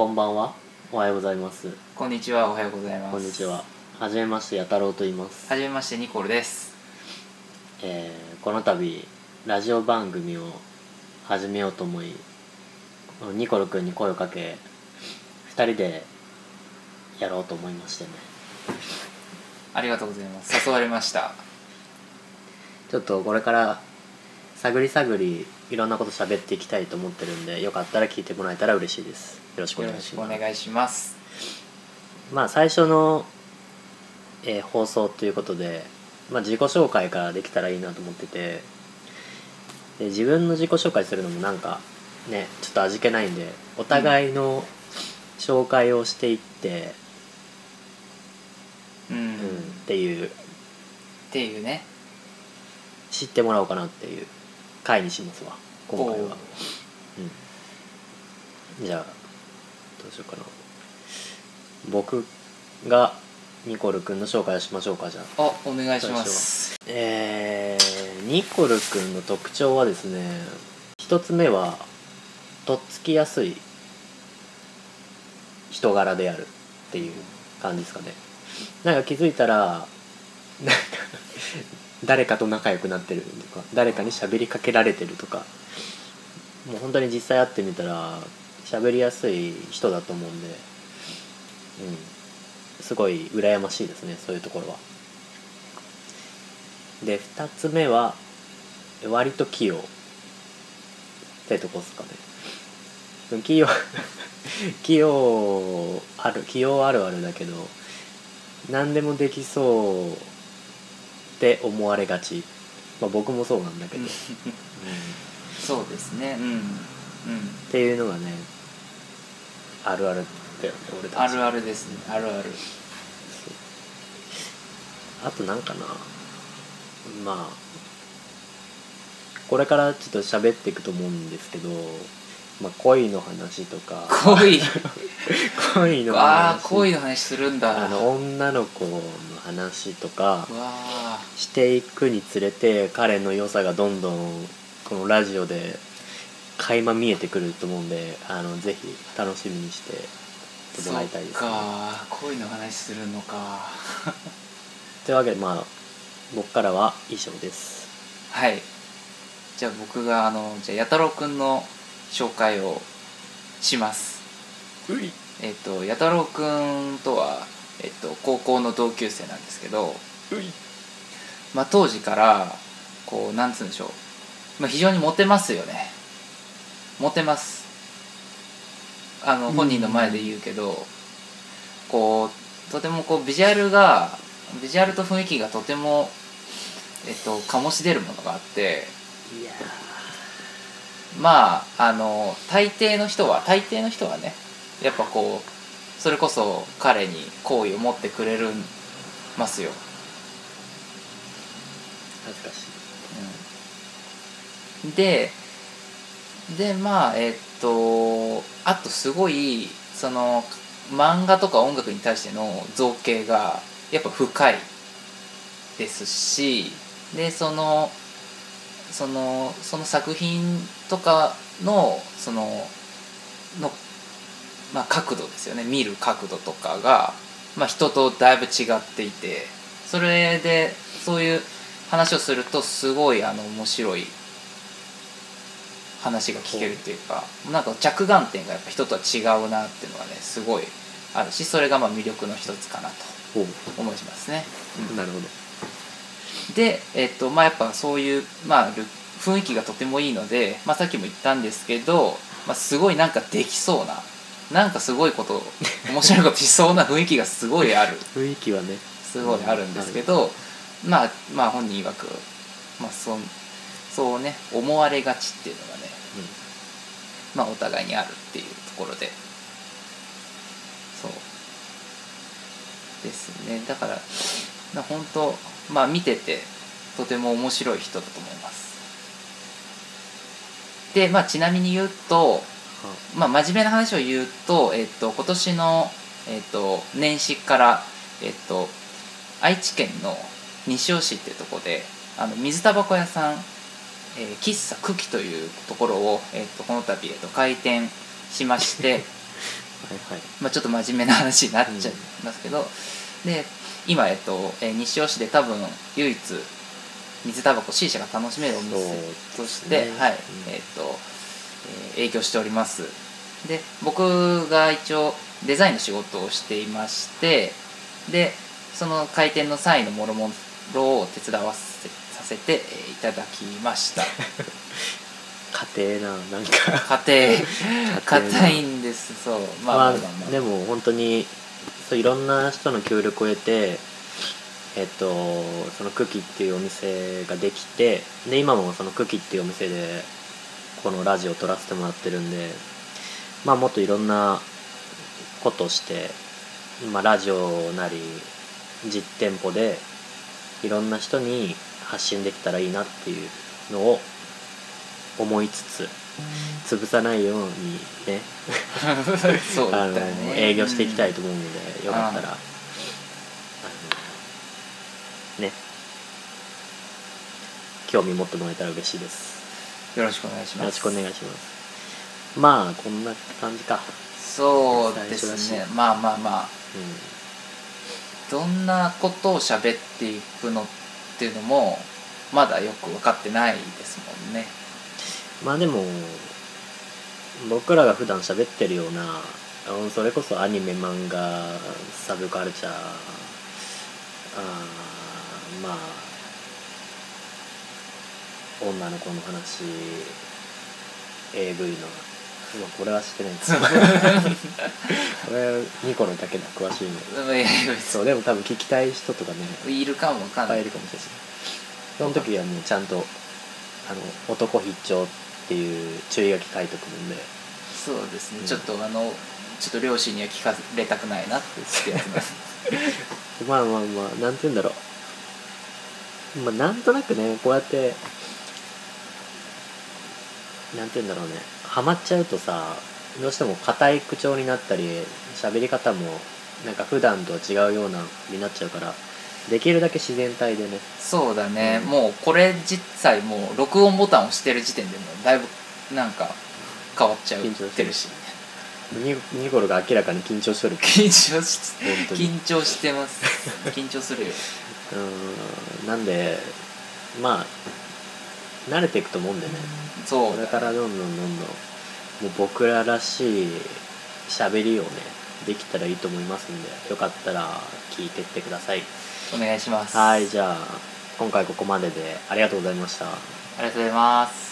こんばんは。おはようございます。こんにちは。おはようございます。こんにちは。はじめましてやたろうと言います、はじめましてニコルです。えーこの度ラジオ番組を始めようと思いニコル君に声をかけ2人でやろうと思いましてね。ありがとうございます。誘われました。ちょっとこれから探り探りいろんなこと喋っていきたいと思ってるんでよかったら聞いてもらえたら嬉しいです。よろしくお願いします。願いします。まあ最初の、えー放送ということで、まあ、自己紹介からできたらいいなと思っててで自分の自己紹介するのもなんかねちょっと味気ないんでお互いの紹介をしていって、うん、うんっっていう。ていうね。知ってもらおうかなっていう回にしますわ今回おは、う。ん、じゃあどうしようかな。僕がニコル君の紹介をしましょうかじゃあ。あお願いします。えーニコル君の特徴はですね一つ目はとっつきやすい人柄であるっていう感じですかね。なんか気づいたらなんか誰かと仲良くなってるとか誰かに喋りかけられてるとかもう本当に実際会ってみたら喋りやすい人だと思うんでうんすごい羨ましいですねそういうところは。で2つ目は割と器用ってとこですかね。器用 器用ある器用あるあるだけど何でもできそうって思われがち、まあ、僕もそうなんだけど、うんうんそうですね。うん。うん。っていうのがねあるあるだよね俺たち。あるあるですね。あるある。あとなんかな。まあこれからちょっと喋っていくと思うんですけど、まあ、恋の話とか。恋。恋のああ話恋の話するんだ。あの女の子の話とか。わあ。していくにつれて彼の良さがどんどんこのラジオで垣間見えてくると思うんであのぜひ楽しみにしてもらいたいです、ね、か。恋の話するのか。というわけでまあ僕からは以上です。はい。じゃあ僕があのじゃあ弥太郎くんの紹介をします。えっと弥太郎くんとは、えっと、高校の同級生なんですけど、まあ、当時からこうなんつうんでしょう、まあ、非常にモテますよね。モテます。あのうん。本人の前で言うけど、こうとてもこうビジュアルがビジュアルと雰囲気がとても、えっと、醸し出るものがあってまああの大抵の人は大抵の人はねやっぱこうそれこそ彼に好意を持ってくれるますよ、恥ずかしい。うん。ででまあえっとあとすごいその漫画とか音楽に対しての造形がやっぱ深いですしでそのそのその作品とかのそのの、まあ、角度ですよね。見る角度とかが、まあ、人とだいぶ違っていてそれでそういう話をするとすごいあの面白い話が聞けるっていうかなんか着眼点がやっぱ人とは違うなっていうのがねすごいあるしそれがまあ魅力の一つかなと思いますね。うん。なるほど。で、えっとまあ、やっぱそういう、まあ、ル雰囲気がとてもいいので、まあ、さっきも言ったんですけど、まあ、すごいなんかできそうななんかすごいこと 面白いことしそうな雰囲気がすごいある。雰囲気はね。すごいあるんですけど、まあまあ本人曰く、まあ、そんそうね思われがちっていうのがね、まあ、お互いにあるっていうところで。そう。ですね。だからな本当まあ見ててとても面白い人だと思いますでまあちなみに言うとまあ、真面目な話を言うと、えっと、今年の、えっと、年始から、えっと、愛知県の西尾市っていうところであの水タバコ屋さん、えー喫茶久喜というところを、えっと、この度、えっと、開店しまして はいまあ、ちょっと真面目な話になっちゃいますけど、で今、えっとえー西尾市で多分唯一水タバコ C 社が楽しめるお店として、ね。はいうん。えっとえー営業しております。で僕が一応デザインの仕事をしていましてでその開店の際のもろもろを手伝わせさせてえーいただきました。家庭ななんか。家庭庭硬いんです。そう。まあ。まあでも本当にそういろんな人の協力を得てえっとそのクキっていうお店ができてで今もそのクキっていうお店でこのラジオを撮らせてもらってるんでまあもっといろんなことをして、まあ、ラジオなり実店舗でいろんな人に発信できたらいいなっていうのを思いつつ潰さないようにね。そう営業していきたいと思うので、よかったら、ね。興味持ってもらえたら嬉しいです。よろしくお願いします。よろしくお願いします。まあこんな感じか。そうですね。まあまあまあ。うどんなことを喋っていくのっていうのもまだよく分かってないですもんね。んまあでも僕らが普段喋ってるようなそれこそアニメ漫画サブカルチャーあーまあ。女の子の話。AV の。まあこれは知ってないんです。これニコのだけだ詳しいの。いやいやそうでも多分聞きたい人とかね。いるかも分かい。っぱんないいいるかもしれない。その時はもうちゃんとあの男必聴っていう注意書き書いとくもんで。そうですね、うん。ちょっとあのちょっと両親には聞かれたくないなってやつなんで。す まあまあまあなんて言うんだろうまあなんとなくねこうやってなんて言うんだろうね。ハマっちゃうとさどうしても硬い口調になったり喋り方もなんか普段とは違うようなになっちゃうからできるだけ自然体でね。そうだね、うん。もうこれ実際もう録音ボタンを押してる時点でもうだいぶなんか変わっちゃう緊張してるし。ニニコルが明らかに緊張しとる。緊張し緊張してます。緊張するようーんなんでまあ慣れていくと思うんでね。そうこれからどんどんどんどんもう僕ららしい喋りをねできたらいいと思いますんでよかったら聞いてってください。お願いします。はいじゃあ今回ここまででありがとうございました。ありがとうございます